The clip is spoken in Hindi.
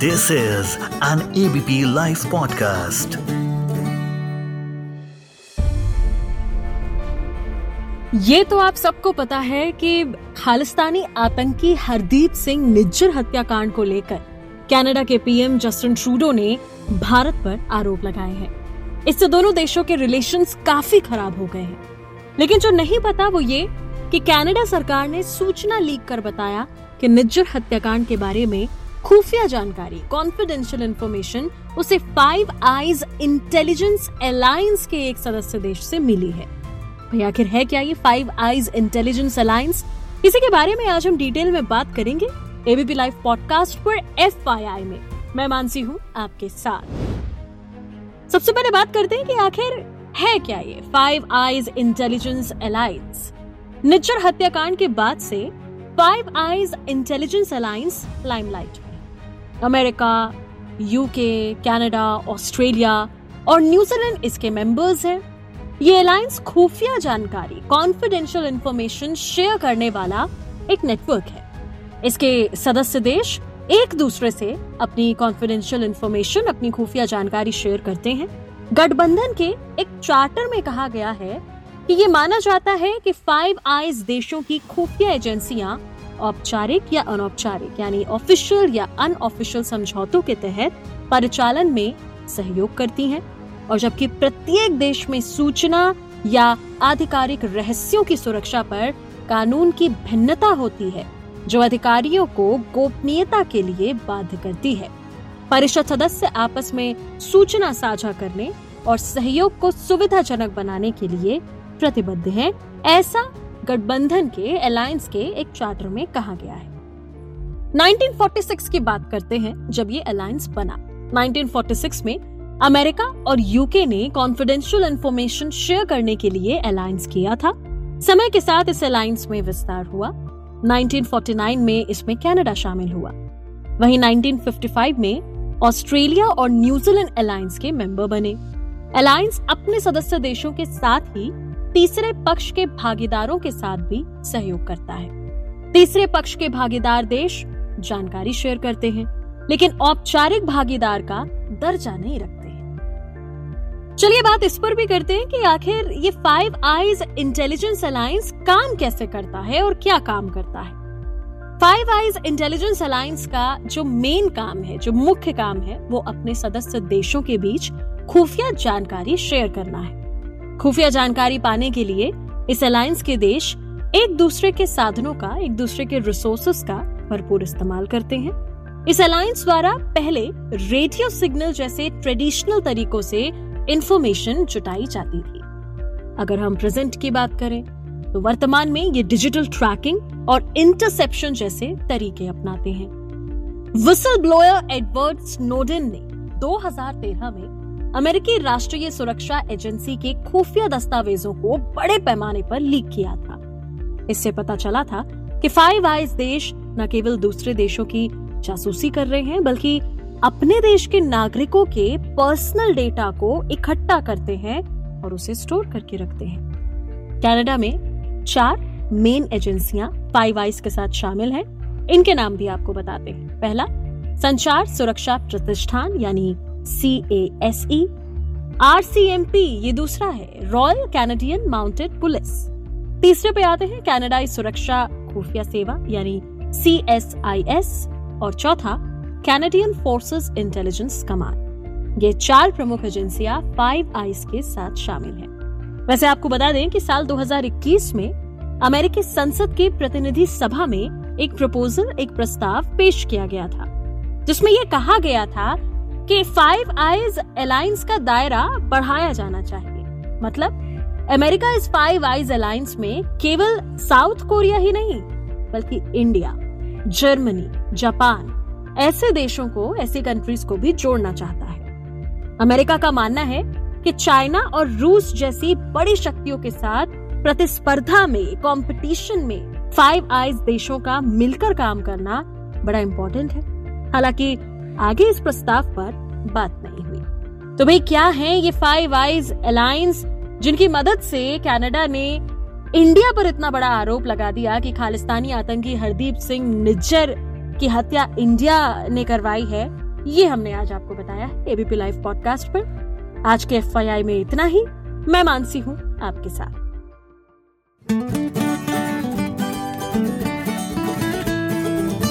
This is an ABP live podcast ये तो आप सबको पता है कि खालिस्तानी आतंकी हरदीप सिंह निज्जर हत्याकांड को लेकर कनाडा के पीएम जस्टिन ट्रूडो ने भारत पर आरोप लगाए हैं। इससे दोनों देशों के रिलेशंस काफ़ी खराब हो गए हैं। लेकिन जो नहीं पता वो ये कि कनाडा सरकार ने सूचना लीक कर बताया कि निज्जर हत्याकांड के बारे में खुफिया जानकारी कॉन्फिडेंशियल इंफॉर्मेशन उसे फाइव आईज इंटेलिजेंस अलायंस के एक सदस्य देश से मिली है। भाई आखिर है क्या ये फाइव आईज इंटेलिजेंस अलायंस इसी के बारे में आज हम डिटेल में बात करेंगे एबीपी लाइव पॉडकास्ट पर एफ़ में। मैं मानसी हूँ आपके साथ। सबसे पहले बात करते हैं कि आखिर है क्या ये five eyes intelligence alliance Nijjar हत्याकांड के बाद से five eyes intelligence alliance limelight America UK Canada Australia और न्यूजीलैंड इसके मेंबर्स हैं। ये अलायंस खुफिया जानकारी कॉन्फिडेंशियल इंफॉर्मेशन शेयर करने वाला एक नेटवर्क है। इसके सदस्य देश एक दूसरे से अपनी कॉन्फिडेंशियल इंफॉर्मेशन अपनी खुफिया जानकारी शेयर करते हैं। गठबंधन के एक चार्टर में कहा गया है कि ये माना जाता है कि फाइव आईज देशों की खुफिया एजेंसियाँ औपचारिक या अनौपचारिक, यानी ऑफिशियल या अनऑफिशियल समझौतों के तहत परिचालन में सहयोग करती हैं। और जबकि प्रत्येक देश में सूचना या आधिकारिक रहस्यों की सुरक्षा पर कानून की भिन्नता होती है, जो अधिकारियों को गोपनीयता के लिए बाध्य करती है। परिषद सदस्य आपस में सूचना साझा करने और सहयोग को सुविधाजनक बनाने के लिए प्रतिबद्ध हैं। ऐसा गठबंधन के अलायंस के एक चार्टर में कहा गया है। 1946 की बात करते हैं, जब ये अलायंस बना। 1946 में अमेरिका और यूके ने कॉन्फिडेंशियल इंफॉर्मेशन शेयर करने के लिए अलायंस किया था। समय के साथ इस अलायंस में विस्तार हुआ। 1949 में इसमें कनाडा शामिल हुआ। वहीं 1955 में ऑस्ट्रेलिया और न्यूजीलैंड अलायंस के मेंबर बने। अलायंस अपने सदस्य देशों के साथ ही तीसरे पक्ष के भागीदारों के साथ भी सहयोग करता है। तीसरे पक्ष के भागीदार देश जानकारी शेयर करते हैं, लेकिन औपचारिक भागीदार का दर्जा नहीं रखते हैं। चलिए बात इस पर भी करते हैं कि आखिर ये फाइव आईज इंटेलिजेंस अलायंस काम कैसे करता है और क्या काम करता है? फाइव आईज इंटेलिजेंस अलायंस का जो मेन काम है, जो मुख्य काम है, वो अपने सदस्य देशों के बीच खुफिया जानकारी शेयर करना है। खुफिया जानकारी पाने के लिए इस अलायंस के देश एक दूसरे के साधनों का, एक दूसरे के रिसोर्सेस का भरपूर इस्तेमाल करते हैं। इस अलायंस द्वारा पहले रेडियो सिग्नल जैसे ट्रेडिशनल तरीकों से इंफॉर्मेशन जुटाई जाती थी। अगर हम प्रेजेंट की बात करें तो वर्तमान में ये डिजिटल ट्रैकिंग और इंटरसेप्शन जैसे तरीके अपनाते हैं। विसल ब्लोयर एडवर्ड स्नोडेन ने 2013 में अमेरिकी राष्ट्रीय सुरक्षा एजेंसी के खुफिया दस्तावेजों को बड़े पैमाने पर लीक किया था। इससे पता चला था कि फाइव आइज़ देश न केवल दूसरे देशों की जासूसी कर रहे हैं, बल्कि अपने देश के नागरिकों के पर्सनल डेटा को इकट्ठा करते हैं और उसे स्टोर करके रखते हैं। कनाडा में चार मेन एजेंसियाँ फाइव आइज़ के साथ शामिल हैं। इनके नाम भी आपको बताते हैं। पहला, संचार सुरक्षा प्रतिष्ठान, यानी C A S E R C M P ये दूसरा है रॉयल कैनेडियन माउंटेड पुलिस तीसरे पे आते हैं कैनेडाई सुरक्षा खुफिया सेवा, यानी सी एस आई एस और चौथा कैनेडियन फोर्सेस इंटेलिजेंस कमांड ये चार प्रमुख एजेंसियाँ फाइव आईज के साथ शामिल हैं। वैसे आपको बता दें कि साल 2021 में अमेरिकी संसद के प्रतिनिधि सभा में एक प्रपोजल एक प्रस्ताव पेश किया गया था, जिसमें यह कहा गया था कि फाइव आईज अलायंस का दायरा बढ़ाया जाना चाहिए। मतलब अमेरिका इस फाइव आईज अलायंस में केवल साउथ कोरिया ही नहीं, बल्कि इंडिया, जर्मनी, जापान, ऐसे देशों को, ऐसी कंट्रीज़ को भी जोड़ना चाहता है। अमेरिका का मानना है कि चाइना और रूस जैसी बड़ी शक्तियों के साथ प्रतिस्पर्धा में कंपटीशन में फाइव आईज देशों का मिलकर काम करना बड़ा इम्पोर्टेंट है। हालाँकि आगे इस प्रस्ताव पर बात नहीं हुई। तो भाई, क्या है ये फाइव आईज अलायंस जिनकी मदद से कनाडा ने इंडिया पर इतना बड़ा आरोप लगा दिया कि खालिस्तानी आतंकी हरदीप सिंह निज्जर की हत्या इंडिया ने करवाई है, ये हमने आज आपको बताया एबीपी लाइव पॉडकास्ट पर। आज के एफआईआई में इतना ही। मैं मानसी हूँ आपके साथ।